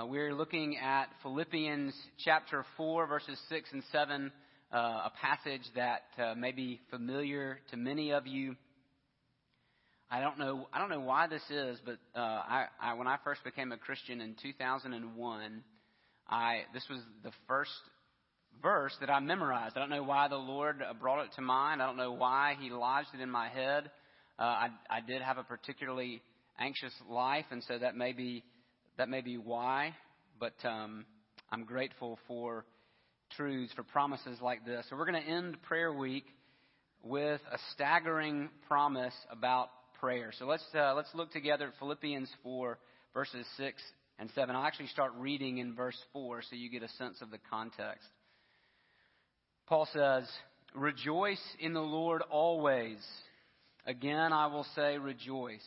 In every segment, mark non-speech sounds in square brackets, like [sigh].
Uh, we're looking at Philippians chapter 4, verses 6 and 7, uh, a passage that uh, may be familiar to many of you. I don't know. I don't know why this is, but uh, I, I, when I first became a Christian in 2001, I this was the first verse that I memorized. I don't know why the Lord brought it to mind. I don't know why He lodged it in my head. Uh, I, I did have a particularly anxious life, and so that may be that may be why. But um, I'm grateful for truths, for promises like this. So we're going to end prayer week with a staggering promise about prayer. So let's uh, let's look together at Philippians 4 verses 6 and 7. I'll actually start reading in verse 4 so you get a sense of the context. Paul says, "Rejoice in the Lord always." Again, I will say, rejoice.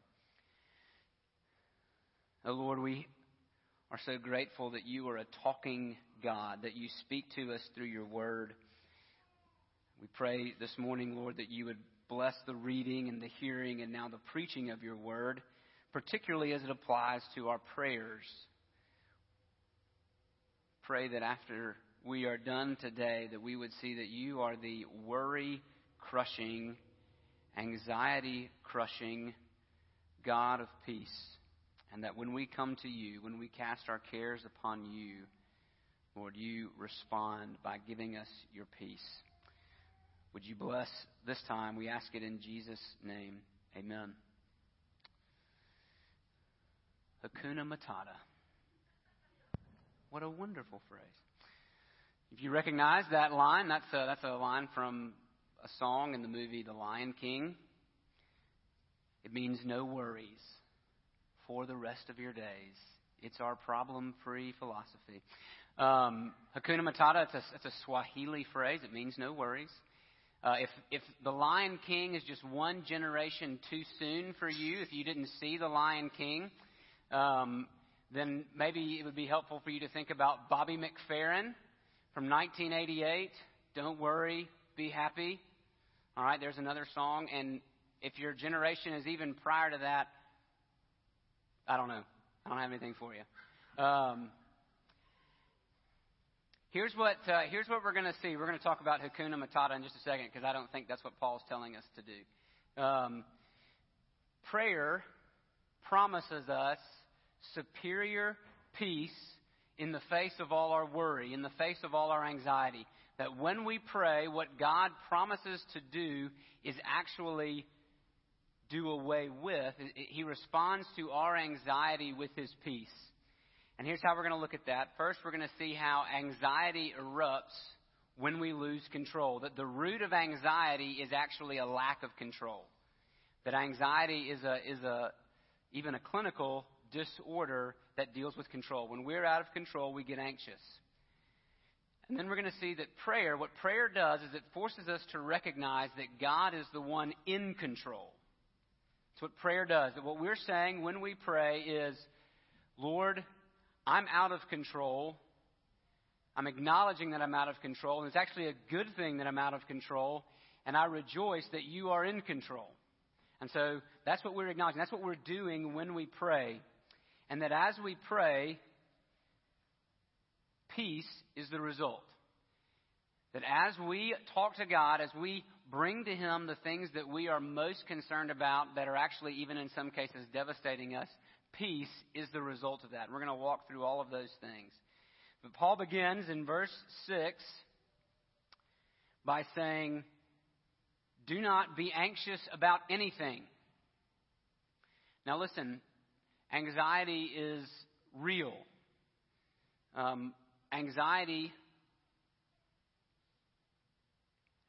Oh Lord, we are so grateful that you are a talking God, that you speak to us through your word. We pray this morning, Lord, that you would bless the reading and the hearing and now the preaching of your word, particularly as it applies to our prayers. Pray that after we are done today, that we would see that you are the worry crushing anxiety crushing God of peace. And that when we come to you, when we cast our cares upon you, Lord, you respond by giving us your peace. Would you bless this time? We ask it in Jesus' name. Amen. Hakuna Matata. What a wonderful phrase. If you recognize that line, that's a, that's a line from a song in the movie The Lion King. It means no worries for the rest of your days. It's our problem free philosophy. Um, Hakuna Matata, it's a, it's a Swahili phrase. It means no worries. Uh, if, if The Lion King is just one generation too soon for you, if you didn't see The Lion King, um, then maybe it would be helpful for you to think about Bobby McFerrin from 1988. Don't worry, be happy. All right, there's another song. And if your generation is even prior to that, I don't know. I don't have anything for you. Um, here's what uh, here's what we're going to see. We're going to talk about Hakuna Matata in just a second because I don't think that's what Paul's telling us to do. Um, prayer promises us superior peace in the face of all our worry, in the face of all our anxiety that when we pray, what God promises to do is actually do away with. He responds to our anxiety with His peace. And here's how we're going to look at that. First, we're going to see how anxiety erupts when we lose control. That the root of anxiety is actually a lack of control. That anxiety is a, is a, even a clinical disorder that deals with control. When we're out of control, we get anxious. And then we're going to see that prayer, what prayer does is it forces us to recognize that God is the one in control. What prayer does. That what we're saying when we pray is, Lord, I'm out of control. I'm acknowledging that I'm out of control. And it's actually a good thing that I'm out of control. And I rejoice that you are in control. And so that's what we're acknowledging. That's what we're doing when we pray. And that as we pray, peace is the result. That as we talk to God, as we bring to Him the things that we are most concerned about, that are actually, even in some cases, devastating us, peace is the result of that. We're going to walk through all of those things. But Paul begins in verse 6 by saying, Do not be anxious about anything. Now, listen, anxiety is real. Um, Anxiety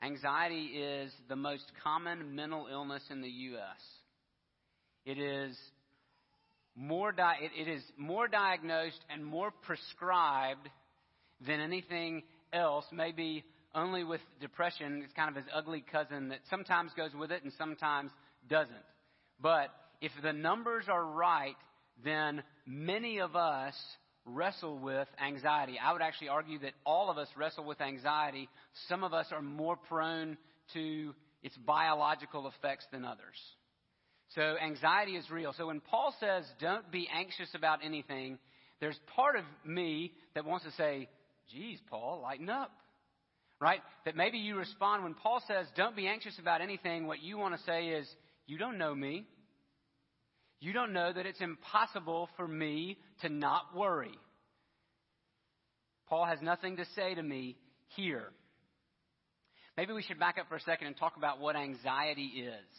Anxiety is the most common mental illness in the U.S. It is more di- it, it is more diagnosed and more prescribed than anything else. Maybe only with depression, it's kind of his ugly cousin that sometimes goes with it and sometimes doesn't. But if the numbers are right, then many of us wrestle with anxiety. I would actually argue that all of us wrestle with anxiety. Some of us are more prone to its biological effects than others. So anxiety is real. So when Paul says, don't be anxious about anything, there's part of me that wants to say, geez, Paul, lighten up. Right? That maybe you respond when Paul says, don't be anxious about anything, what you want to say is, you don't know me. You don't know that it's impossible for me to not worry. Paul has nothing to say to me here. Maybe we should back up for a second and talk about what anxiety is.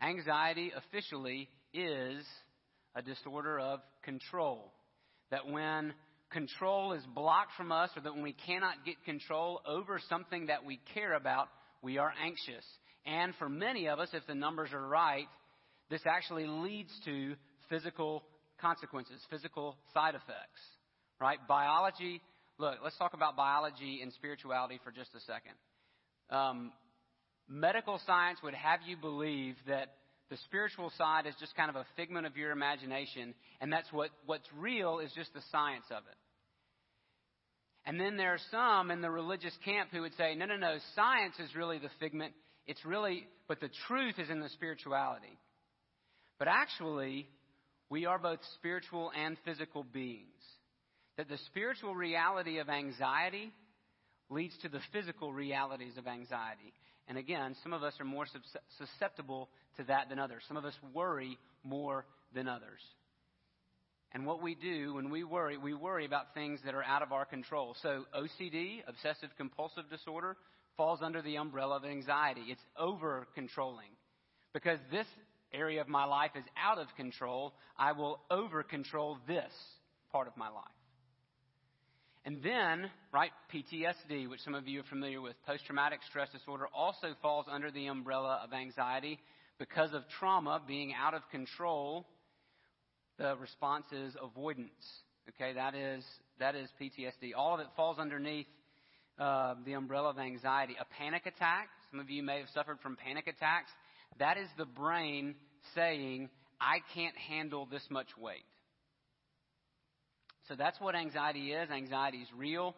Anxiety officially is a disorder of control. That when control is blocked from us or that when we cannot get control over something that we care about, we are anxious. And for many of us, if the numbers are right, this actually leads to physical consequences, physical side effects. Right? Biology, look, let's talk about biology and spirituality for just a second. Um, medical science would have you believe that the spiritual side is just kind of a figment of your imagination, and that's what, what's real is just the science of it. And then there are some in the religious camp who would say, no, no, no, science is really the figment. It's really, but the truth is in the spirituality. But actually, we are both spiritual and physical beings. That the spiritual reality of anxiety leads to the physical realities of anxiety. And again, some of us are more susceptible to that than others. Some of us worry more than others. And what we do when we worry, we worry about things that are out of our control. So OCD, obsessive compulsive disorder, falls under the umbrella of anxiety. It's over controlling. Because this area of my life is out of control, I will over control this part of my life. And then, right, PTSD, which some of you are familiar with, post traumatic stress disorder, also falls under the umbrella of anxiety because of trauma being out of control. The response is avoidance. Okay, that is that is PTSD. All of it falls underneath uh, the umbrella of anxiety. A panic attack. Some of you may have suffered from panic attacks. That is the brain saying, "I can't handle this much weight." So that's what anxiety is. Anxiety is real.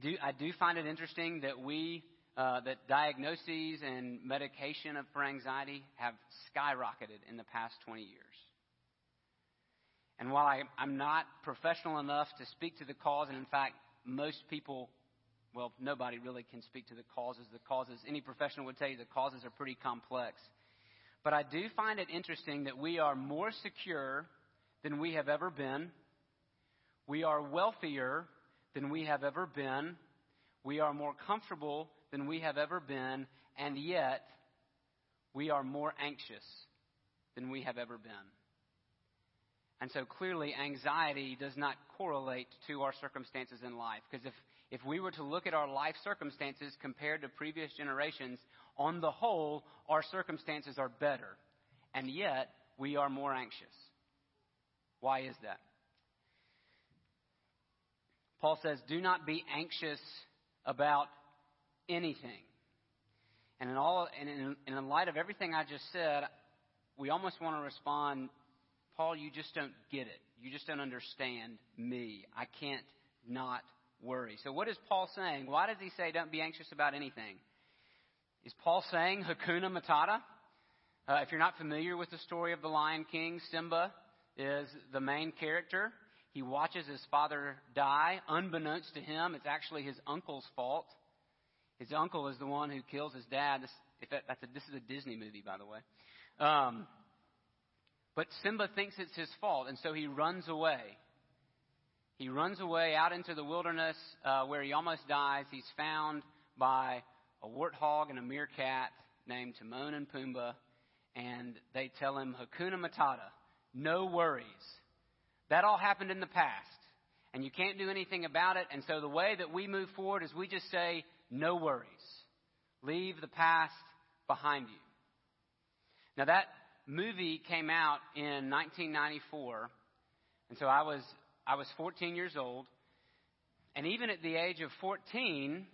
Do, I do find it interesting that we, uh, that diagnoses and medication for anxiety have skyrocketed in the past 20 years. And while I, I'm not professional enough to speak to the cause, and in fact, most people, well, nobody really can speak to the causes. The causes, any professional would tell you the causes are pretty complex. But I do find it interesting that we are more secure than we have ever been we are wealthier than we have ever been. We are more comfortable than we have ever been. And yet, we are more anxious than we have ever been. And so clearly, anxiety does not correlate to our circumstances in life. Because if, if we were to look at our life circumstances compared to previous generations, on the whole, our circumstances are better. And yet, we are more anxious. Why is that? Paul says, Do not be anxious about anything. And in, all, and in, in light of everything I just said, we almost want to respond, Paul, you just don't get it. You just don't understand me. I can't not worry. So, what is Paul saying? Why does he say, don't be anxious about anything? Is Paul saying Hakuna Matata? Uh, if you're not familiar with the story of the Lion King, Simba is the main character. He watches his father die. Unbeknownst to him, it's actually his uncle's fault. His uncle is the one who kills his dad. This, if that, that's a, this is a Disney movie, by the way. Um, but Simba thinks it's his fault, and so he runs away. He runs away out into the wilderness uh, where he almost dies. He's found by a warthog and a meerkat named Timon and Pumbaa, and they tell him, Hakuna Matata, no worries. That all happened in the past. And you can't do anything about it. And so the way that we move forward is we just say, no worries. Leave the past behind you. Now that movie came out in 1994, and so I was I was 14 years old, and even at the age of 14,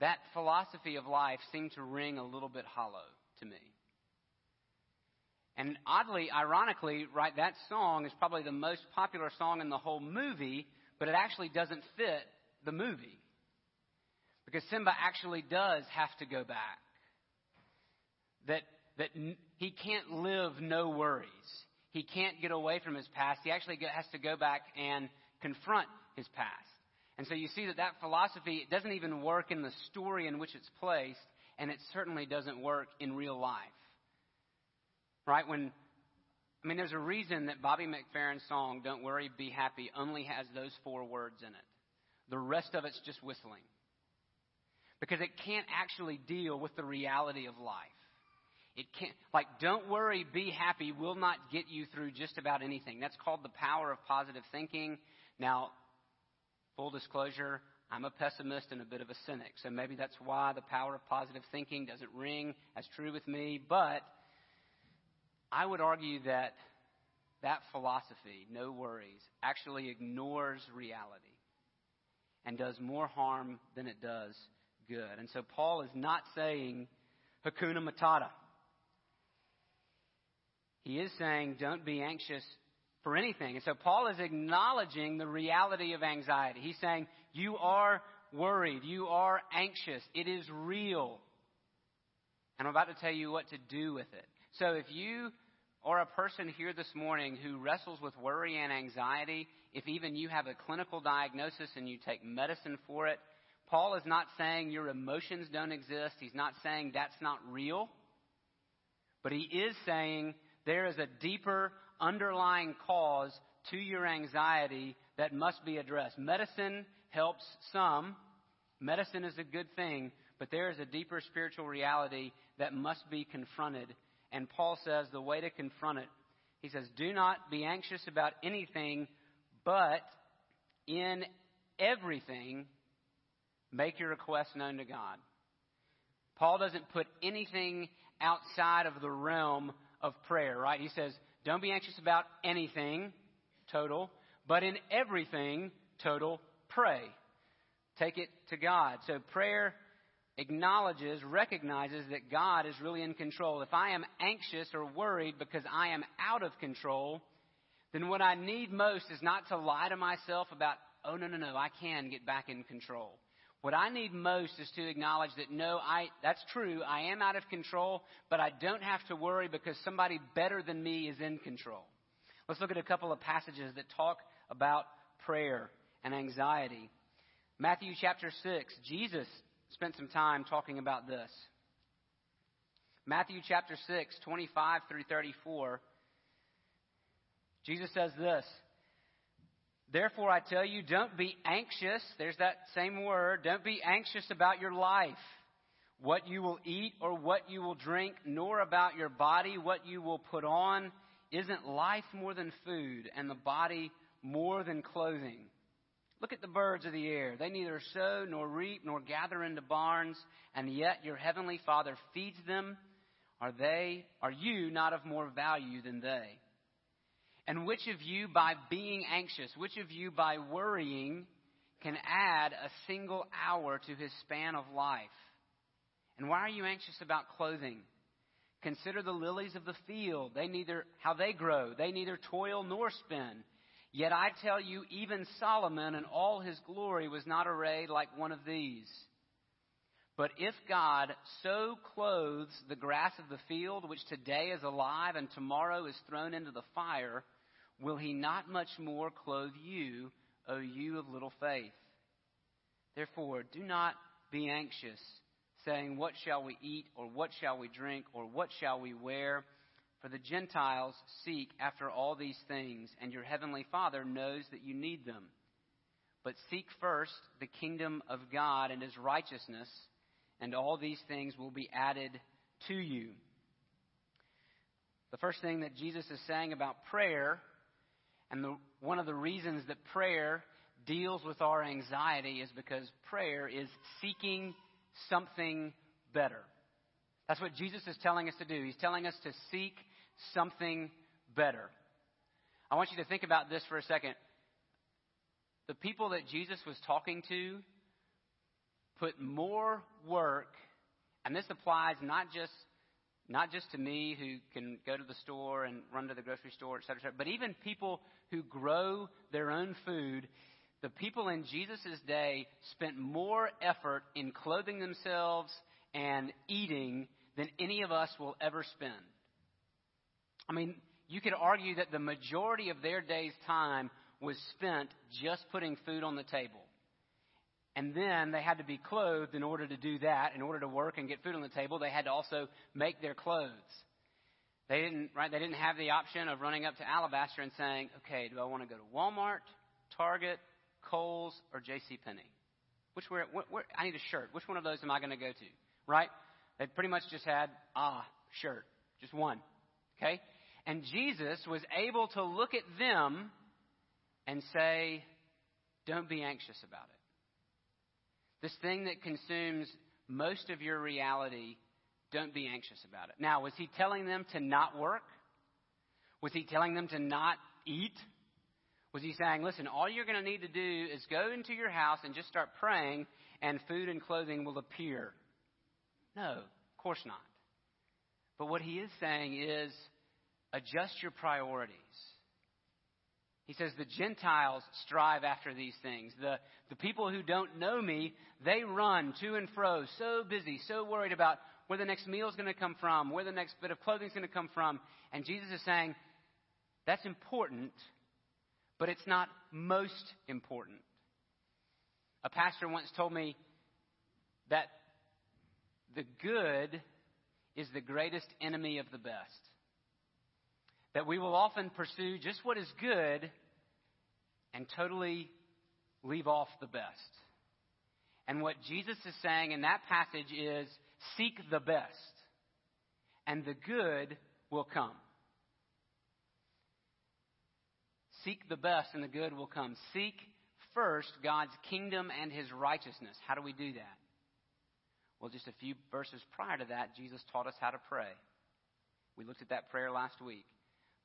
that philosophy of life seemed to ring a little bit hollow to me. And oddly, ironically, right, that song is probably the most popular song in the whole movie, but it actually doesn't fit the movie. Because Simba actually does have to go back. That, that he can't live no worries. He can't get away from his past. He actually has to go back and confront his past. And so you see that that philosophy doesn't even work in the story in which it's placed, and it certainly doesn't work in real life. Right? When I mean, there's a reason that Bobby McFerrin's song "Don't Worry, Be Happy" only has those four words in it. The rest of it's just whistling because it can't actually deal with the reality of life. It can't, like, don't worry, be happy will not get you through just about anything. That's called the power of positive thinking. Now, full disclosure, I'm a pessimist and a bit of a cynic, so maybe that's why the power of positive thinking doesn't ring as true with me, but I would argue that that philosophy, no worries, actually ignores reality and does more harm than it does good. And so Paul is not saying Hakuna Matata. He is saying, don't be anxious for anything. And so Paul is acknowledging the reality of anxiety. He's saying, you are worried. You are anxious. It is real. And I'm about to tell you what to do with it. So if you are a person here this morning who wrestles with worry and anxiety, if even you have a clinical diagnosis and you take medicine for it, Paul is not saying your emotions don't exist. He's not saying that's not real. But he is saying there is a deeper underlying cause to your anxiety that must be addressed. Medicine helps some. Medicine is a good thing, but there is a deeper spiritual reality that must be confronted. And Paul says the way to confront it, he says, do not be anxious about anything, but in everything, make your requests known to God. Paul doesn't put anything outside of the realm of prayer, right? He says, don't be anxious about anything, total, but in everything, total, pray. Take it to God. So prayer acknowledges, recognizes that God is really in control. If I am anxious or worried because I am out of control, then what I need most is not to lie to myself about, oh, no, no, no, I can get back in control. What I need most is to acknowledge that no, I, that's true. I am out of control, but I don't have to worry because somebody better than me is in control. Let's look at a couple of passages that talk about prayer and anxiety. Matthew chapter 6, Jesus spent some time talking about this. Matthew chapter 6, 25 through 34. Jesus says this Therefore, I tell you, don't be anxious. There's that same word. Don't be anxious about your life, what you will eat or what you will drink, nor about your body, what you will put on. Isn't life more than food, and the body more than clothing? Look at the birds of the air. They neither sow nor reap nor gather into barns, and yet your heavenly Father feeds them. Are they, are you not of more value than they? And which of you, by being anxious, which of you, by worrying, can add a single hour to his span of life? And why are you anxious about clothing? Consider the lilies of the field. They neither, how they grow. They neither toil nor spin. Yet I tell you, even Solomon in all his glory was not arrayed like one of these. But if God so clothes the grass of the field, which today is alive and tomorrow is thrown into the fire, will he not much more clothe you, O you of little faith? Therefore, do not be anxious, saying, What shall we eat, or what shall we drink, or what shall we wear? For the Gentiles seek after all these things, and your heavenly Father knows that you need them. But seek first the kingdom of God and his righteousness, and all these things will be added to you. The first thing that Jesus is saying about prayer and the, one of the reasons that prayer deals with our anxiety is because prayer is seeking something better. That's what Jesus is telling us to do. He's telling us to seek something better. I want you to think about this for a second. The people that Jesus was talking to put more work, and this applies not just not just to me who can go to the store and run to the grocery store, et cetera, et cetera, but even people who grow their own food. The people in Jesus' day spent more effort in clothing themselves and eating than any of us will ever spend. I mean, you could argue that the majority of their day's time was spent just putting food on the table. And then they had to be clothed in order to do that. In order to work and get food on the table, they had to also make their clothes. They didn't, right? They didn't have the option of running up to Alabaster and saying, "Okay, do I want to go to Walmart, Target, Kohl's, or J.C. Penney? Which where, where, I need a shirt. Which one of those am I going to go to?" Right? They pretty much just had ah shirt, just one. Okay, and Jesus was able to look at them and say, "Don't be anxious about it." This thing that consumes most of your reality, don't be anxious about it. Now, was he telling them to not work? Was he telling them to not eat? Was he saying, listen, all you're going to need to do is go into your house and just start praying, and food and clothing will appear? No, of course not. But what he is saying is adjust your priorities. He says, The Gentiles strive after these things. The, the people who don't know me, they run to and fro, so busy, so worried about where the next meal is going to come from, where the next bit of clothing is going to come from. And Jesus is saying, That's important, but it's not most important. A pastor once told me that the good is the greatest enemy of the best that we will often pursue just what is good and totally leave off the best. And what Jesus is saying in that passage is seek the best, and the good will come. Seek the best, and the good will come. Seek first God's kingdom and his righteousness. How do we do that? Well, just a few verses prior to that, Jesus taught us how to pray. We looked at that prayer last week.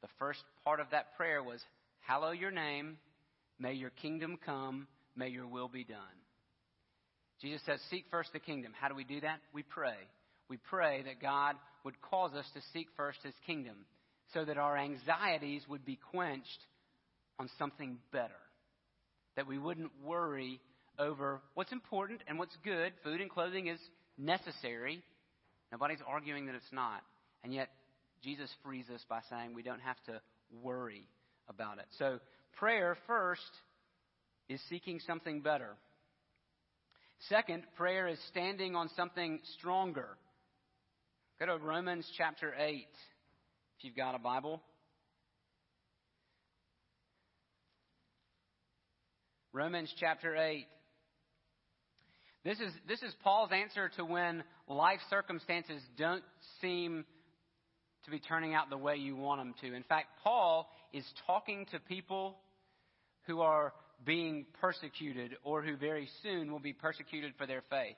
The first part of that prayer was, Hallow your name, may your kingdom come, may your will be done. Jesus says, Seek first the kingdom. How do we do that? We pray. We pray that God would cause us to seek first his kingdom so that our anxieties would be quenched on something better. That we wouldn't worry over what's important and what's good. Food and clothing is necessary. Nobody's arguing that it's not. And yet, Jesus frees us by saying we don't have to worry about it. So, prayer first is seeking something better. Second, prayer is standing on something stronger. Go to Romans chapter 8, if you've got a Bible. Romans chapter 8. This is, this is Paul's answer to when life circumstances don't seem to be turning out the way you want them to. In fact, Paul is talking to people who are being persecuted or who very soon will be persecuted for their faith.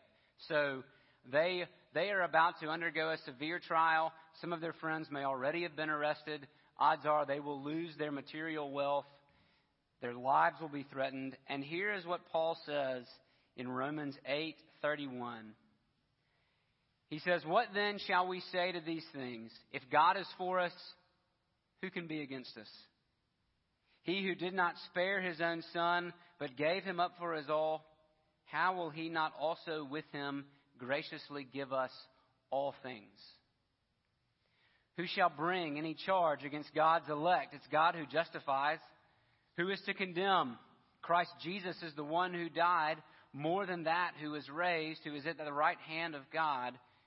So they, they are about to undergo a severe trial. Some of their friends may already have been arrested. Odds are they will lose their material wealth. Their lives will be threatened. And here is what Paul says in Romans 8:31. He says, What then shall we say to these things? If God is for us, who can be against us? He who did not spare his own son, but gave him up for us all, how will he not also with him graciously give us all things? Who shall bring any charge against God's elect? It's God who justifies. Who is to condemn? Christ Jesus is the one who died, more than that, who is raised, who is at the right hand of God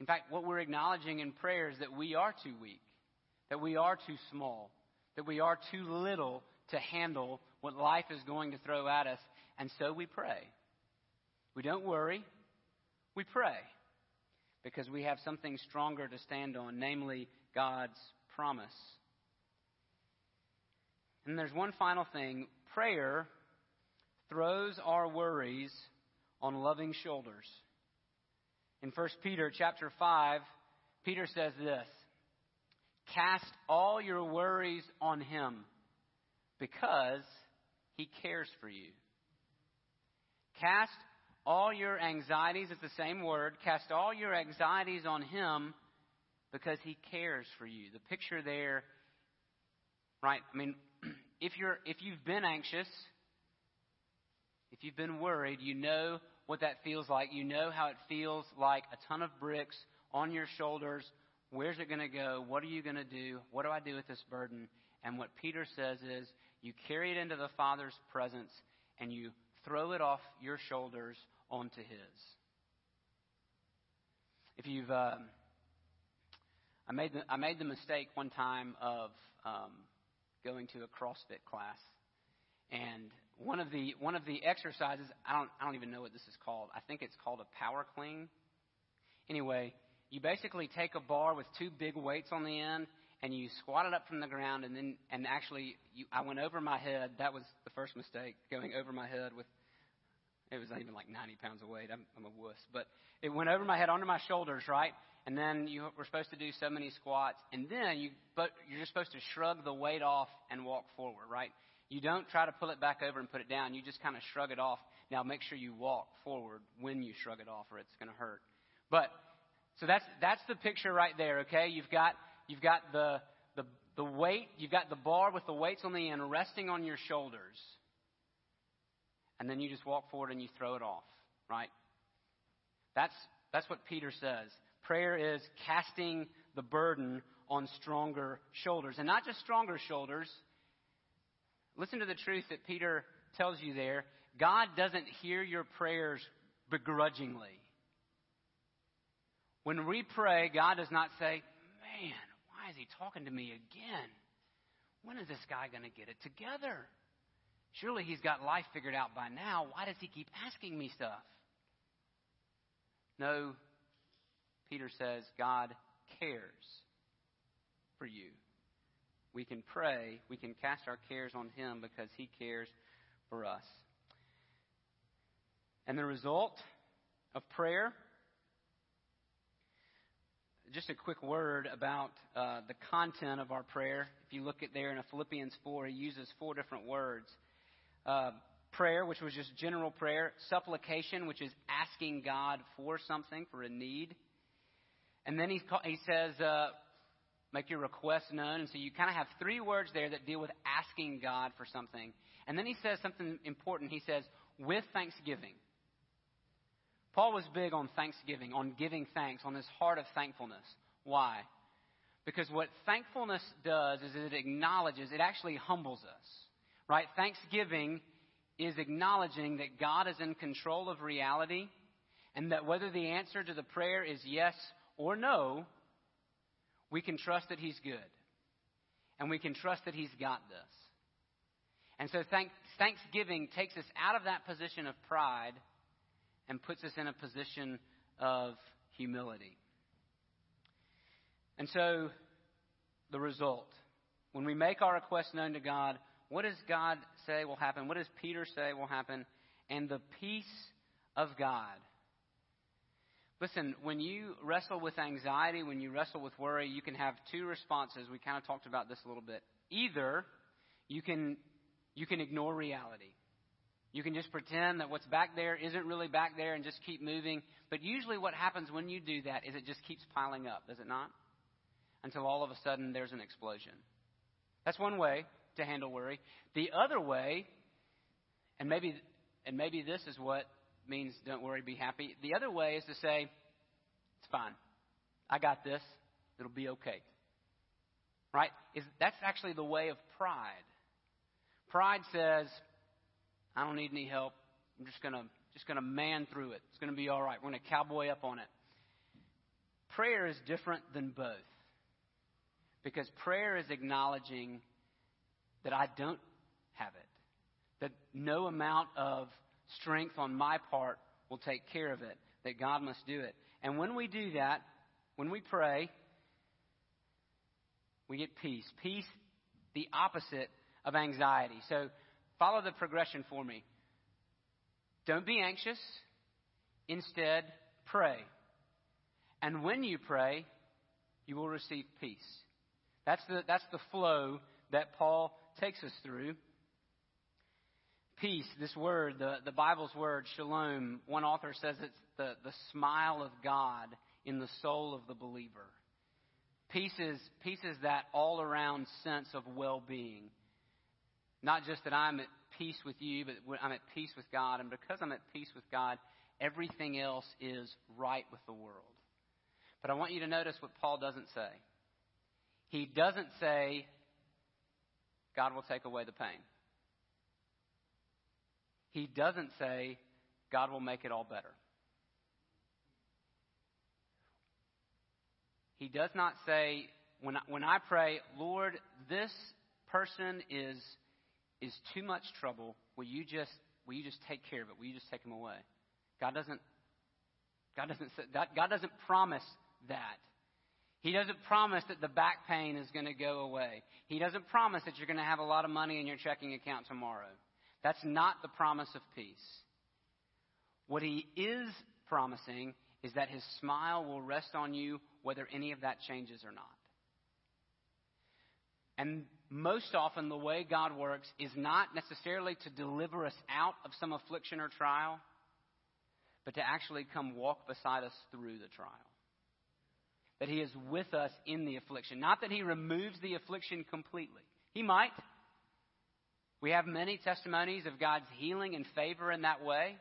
in fact, what we're acknowledging in prayer is that we are too weak, that we are too small, that we are too little to handle what life is going to throw at us, and so we pray. We don't worry, we pray because we have something stronger to stand on, namely God's promise. And there's one final thing prayer throws our worries on loving shoulders. In 1 Peter chapter 5, Peter says this Cast all your worries on him because he cares for you. Cast all your anxieties, it's the same word, cast all your anxieties on him because he cares for you. The picture there, right? I mean, [clears throat] if you're if you've been anxious, if you've been worried, you know what that feels like. You know how it feels like a ton of bricks on your shoulders. Where's it going to go? What are you going to do? What do I do with this burden? And what Peter says is you carry it into the Father's presence and you throw it off your shoulders onto His. If you've, uh, I made the, I made the mistake one time of um, going to a CrossFit class, and one of the one of the exercises I don't I don't even know what this is called. I think it's called a power clean. Anyway, you basically take a bar with two big weights on the end and you squat it up from the ground and then and actually you, I went over my head. That was the first mistake, going over my head with it was not even like 90 pounds of weight. I'm, I'm a wuss, but it went over my head onto my shoulders, right? And then you were supposed to do so many squats, and then you but you're just supposed to shrug the weight off and walk forward, right? You don't try to pull it back over and put it down. You just kind of shrug it off. Now make sure you walk forward when you shrug it off or it's going to hurt. But so that's that's the picture right there, okay? You've got you've got the the the weight, you've got the bar with the weights on the end resting on your shoulders. And then you just walk forward and you throw it off, right? That's that's what Peter says. Prayer is casting the burden on stronger shoulders. And not just stronger shoulders, Listen to the truth that Peter tells you there. God doesn't hear your prayers begrudgingly. When we pray, God does not say, Man, why is he talking to me again? When is this guy going to get it together? Surely he's got life figured out by now. Why does he keep asking me stuff? No, Peter says God cares for you we can pray, we can cast our cares on Him because He cares for us. And the result of prayer, just a quick word about uh, the content of our prayer. If you look at there in Philippians 4, he uses four different words. Uh, prayer, which was just general prayer. Supplication, which is asking God for something, for a need. And then he, he says, uh, make your request known. And so you kind of have three words there that deal with asking God for something. And then he says something important. He says, with thanksgiving. Paul was big on thanksgiving, on giving thanks, on this heart of thankfulness. Why? Because what thankfulness does is it acknowledges, it actually humbles us. Right? Thanksgiving is acknowledging that God is in control of reality and that whether the answer to the prayer is yes or no, we can trust that He's good. And we can trust that He's got this. And so thank, thanksgiving takes us out of that position of pride and puts us in a position of humility. And so, the result when we make our request known to God, what does God say will happen? What does Peter say will happen? And the peace of God Listen, when you wrestle with anxiety, when you wrestle with worry, you can have two responses. We kind of talked about this a little bit. Either you can you can ignore reality. You can just pretend that what's back there isn't really back there and just keep moving. But usually what happens when you do that is it just keeps piling up, does it not? until all of a sudden there's an explosion. That's one way to handle worry. The other way, and maybe and maybe this is what means don't worry, be happy. The other way is to say, it's fine. I got this. It'll be okay. Right? Is that's actually the way of pride. Pride says, I don't need any help. I'm just gonna just gonna man through it. It's gonna be all right. We're gonna cowboy up on it. Prayer is different than both. Because prayer is acknowledging that I don't have it. That no amount of strength on my part will take care of it. That God must do it. And when we do that, when we pray, we get peace. Peace, the opposite of anxiety. So follow the progression for me. Don't be anxious. Instead, pray. And when you pray, you will receive peace. That's the, that's the flow that Paul takes us through. Peace, this word, the, the Bible's word, shalom, one author says it's the, the smile of God in the soul of the believer. Peace is, peace is that all around sense of well being. Not just that I'm at peace with you, but I'm at peace with God. And because I'm at peace with God, everything else is right with the world. But I want you to notice what Paul doesn't say. He doesn't say, God will take away the pain. He doesn't say, God will make it all better. He does not say, when I, when I pray, Lord, this person is, is too much trouble. Will you just, will you just take care of it? Will you just take him away? God doesn't, God doesn't, God, God doesn't promise that. He doesn't promise that the back pain is going to go away. He doesn't promise that you're going to have a lot of money in your checking account tomorrow. That's not the promise of peace. What he is promising is that his smile will rest on you whether any of that changes or not. And most often, the way God works is not necessarily to deliver us out of some affliction or trial, but to actually come walk beside us through the trial that He is with us in the affliction. Not that He removes the affliction completely. He might. We have many testimonies of God's healing and favor in that way.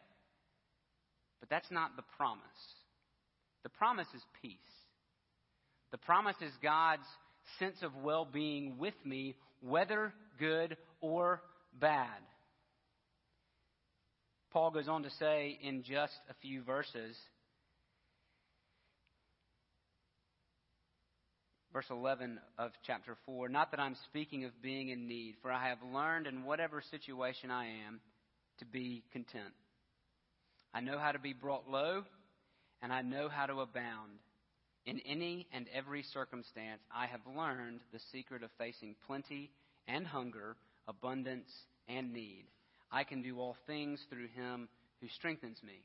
But that's not the promise. The promise is peace. The promise is God's sense of well being with me, whether good or bad. Paul goes on to say in just a few verses verse 11 of chapter 4 Not that I'm speaking of being in need, for I have learned in whatever situation I am to be content. I know how to be brought low, and I know how to abound. In any and every circumstance, I have learned the secret of facing plenty and hunger, abundance and need. I can do all things through him who strengthens me.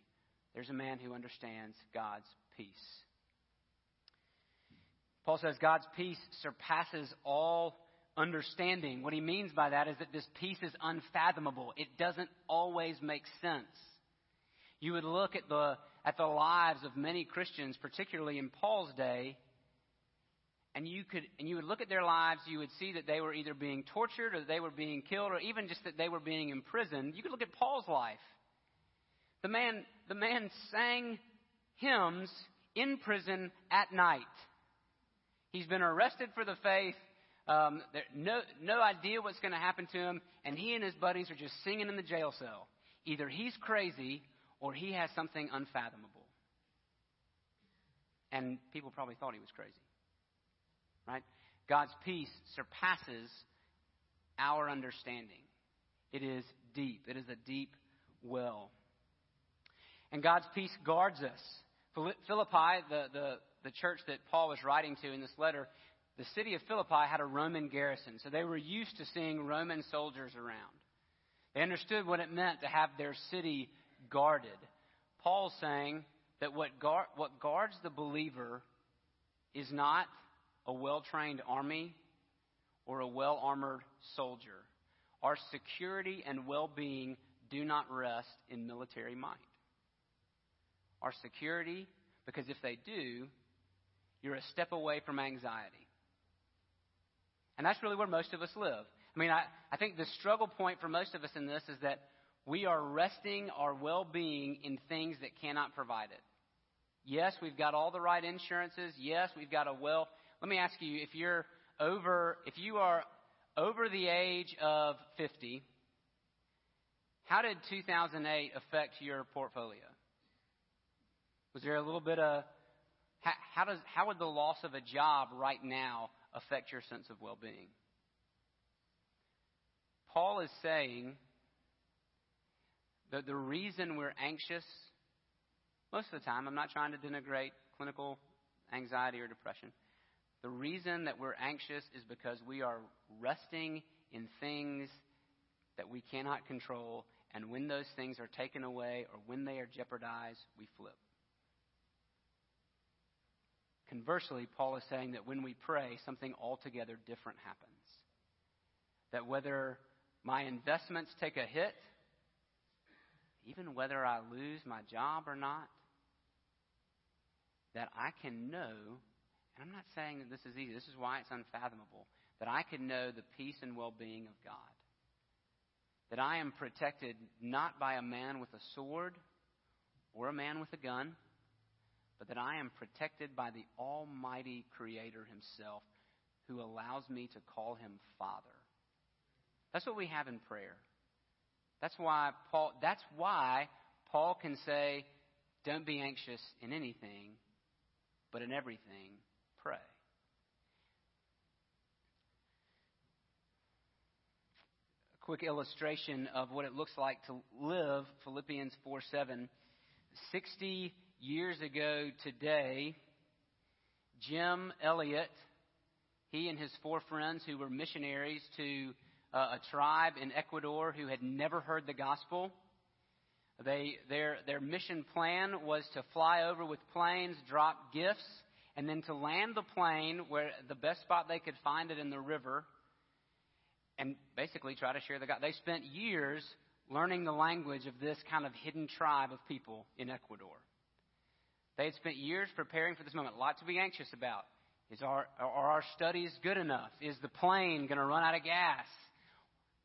There's a man who understands God's peace. Paul says God's peace surpasses all understanding. What he means by that is that this peace is unfathomable. It doesn't always make sense. You would look at the, at the lives of many Christians, particularly in Paul's day, and you could and you would look at their lives, you would see that they were either being tortured or they were being killed or even just that they were being imprisoned. You could look at Paul's life. The man the man sang hymns in prison at night. He's been arrested for the faith. Um, no, no idea what's going to happen to him, and he and his buddies are just singing in the jail cell. Either he's crazy or he has something unfathomable. And people probably thought he was crazy. Right? God's peace surpasses our understanding. It is deep. It is a deep well. And God's peace guards us. Philippi, the, the the church that Paul was writing to in this letter, the city of Philippi had a Roman garrison, so they were used to seeing Roman soldiers around. They understood what it meant to have their city guarded. Paul's saying that what, guard, what guards the believer is not a well trained army or a well armored soldier. Our security and well being do not rest in military might. Our security, because if they do, you're a step away from anxiety. And that's really where most of us live. I mean, I, I think the struggle point for most of us in this is that we are resting our well being in things that cannot provide it. Yes, we've got all the right insurances. Yes, we've got a well. Let me ask you if you're over, if you are over the age of 50, how did 2008 affect your portfolio? Was there a little bit of how, does how would the loss of a job right now affect your sense of well-being? Paul is saying that the reason we're anxious most of the time, I'm not trying to denigrate clinical anxiety or depression. The reason that we're anxious is because we are resting in things that we cannot control, and when those things are taken away or when they are jeopardized, we flip. Conversely, Paul is saying that when we pray, something altogether different happens. That whether my investments take a hit, even whether I lose my job or not, that I can know, and I'm not saying that this is easy, this is why it's unfathomable, that I can know the peace and well being of God. That I am protected not by a man with a sword or a man with a gun, but that I am protected by the Almighty Creator Himself who allows me to call Him Father. That's what we have in prayer. That's why Paul that's why Paul can say, Don't be anxious in anything, but in everything, pray. A quick illustration of what it looks like to live Philippians 4 7. 60 years ago today, Jim Elliot, he and his four friends who were missionaries to uh, a tribe in Ecuador who had never heard the gospel, they, their, their mission plan was to fly over with planes, drop gifts, and then to land the plane where the best spot they could find it in the river, and basically try to share the gospel. They spent years learning the language of this kind of hidden tribe of people in Ecuador. They had spent years preparing for this moment. A lot to be anxious about. Is our, are our studies good enough? Is the plane going to run out of gas?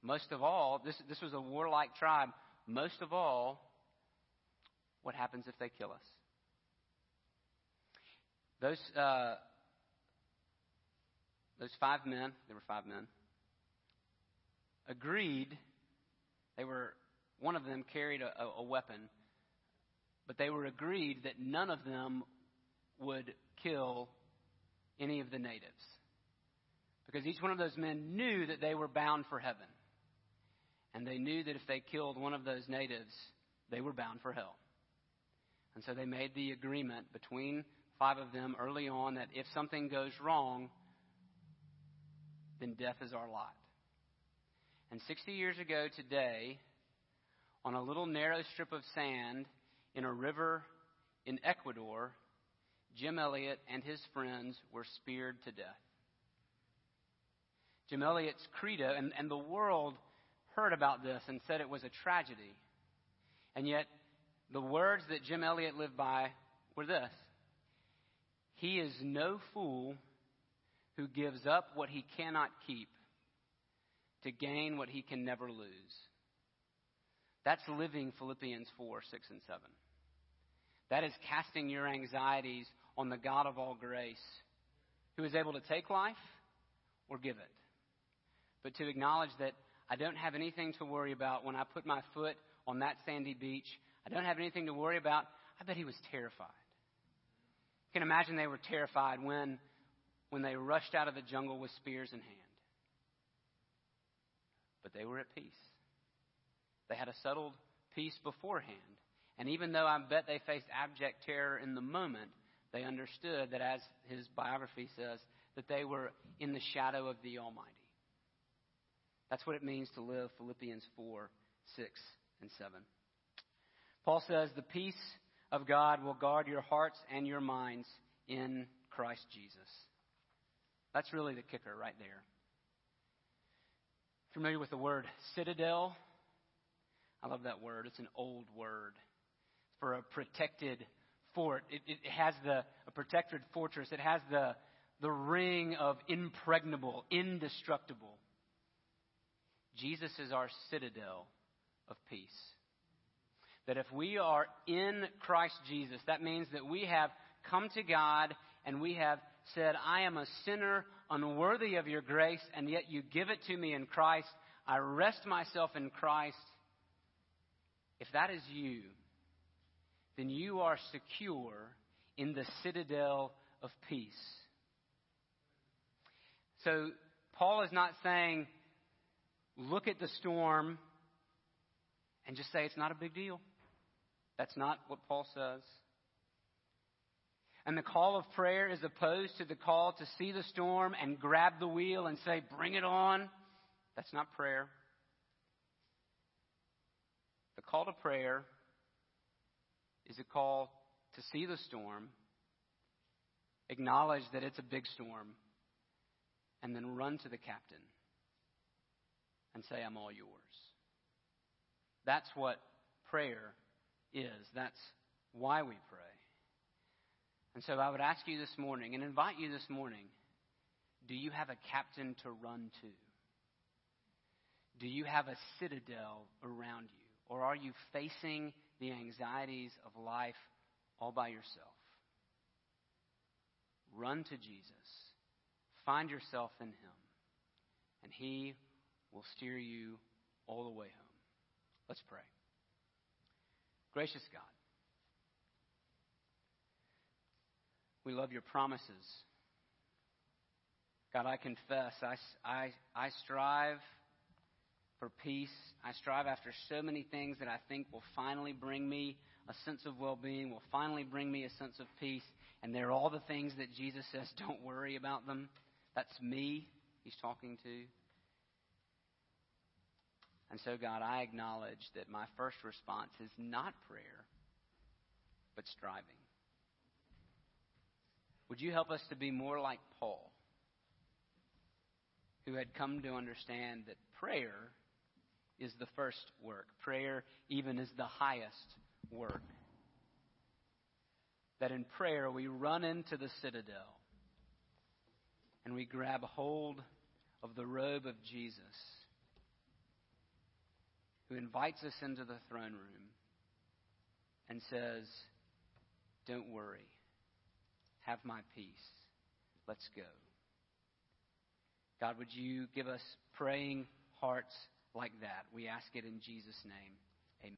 Most of all, this, this was a warlike tribe. Most of all, what happens if they kill us? Those, uh, those five men, there were five men, agreed. They were, one of them carried a, a weapon, but they were agreed that none of them would kill any of the natives. Because each one of those men knew that they were bound for heaven. And they knew that if they killed one of those natives, they were bound for hell. And so they made the agreement between five of them early on that if something goes wrong, then death is our lot. And 60 years ago today, on a little narrow strip of sand in a river in Ecuador, Jim Elliot and his friends were speared to death. Jim Elliot's credo, and, and the world heard about this and said it was a tragedy. And yet, the words that Jim Elliot lived by were this He is no fool who gives up what he cannot keep to gain what he can never lose. That's living Philippians 4, 6, and 7. That is casting your anxieties on the God of all grace, who is able to take life or give it. But to acknowledge that I don't have anything to worry about when I put my foot on that sandy beach. I don't have anything to worry about. I bet he was terrified. You can imagine they were terrified when, when they rushed out of the jungle with spears in hand. But they were at peace. They had a settled peace beforehand. And even though I bet they faced abject terror in the moment, they understood that, as his biography says, that they were in the shadow of the Almighty. That's what it means to live Philippians 4, 6, and 7. Paul says, The peace of God will guard your hearts and your minds in Christ Jesus. That's really the kicker right there. Familiar with the word citadel? I love that word. It's an old word for a protected fort. It, it has the a protected fortress. It has the the ring of impregnable, indestructible. Jesus is our citadel of peace. That if we are in Christ Jesus, that means that we have come to God and we have said, I am a sinner unworthy of your grace, and yet you give it to me in Christ. I rest myself in Christ. If that is you, then you are secure in the citadel of peace. So, Paul is not saying, look at the storm and just say it's not a big deal. That's not what Paul says. And the call of prayer is opposed to the call to see the storm and grab the wheel and say, bring it on. That's not prayer. The call to prayer is a call to see the storm, acknowledge that it's a big storm, and then run to the captain and say, I'm all yours. That's what prayer is. That's why we pray. And so I would ask you this morning and invite you this morning do you have a captain to run to? Do you have a citadel around you? Or are you facing the anxieties of life all by yourself? Run to Jesus. Find yourself in Him. And He will steer you all the way home. Let's pray. Gracious God, We love your promises. God, I confess, I, I, I strive for peace. I strive after so many things that I think will finally bring me a sense of well being, will finally bring me a sense of peace. And they're all the things that Jesus says, don't worry about them. That's me he's talking to. And so, God, I acknowledge that my first response is not prayer, but striving. Would you help us to be more like Paul, who had come to understand that prayer is the first work? Prayer, even, is the highest work. That in prayer we run into the citadel and we grab hold of the robe of Jesus, who invites us into the throne room and says, Don't worry. Have my peace. Let's go. God, would you give us praying hearts like that? We ask it in Jesus' name.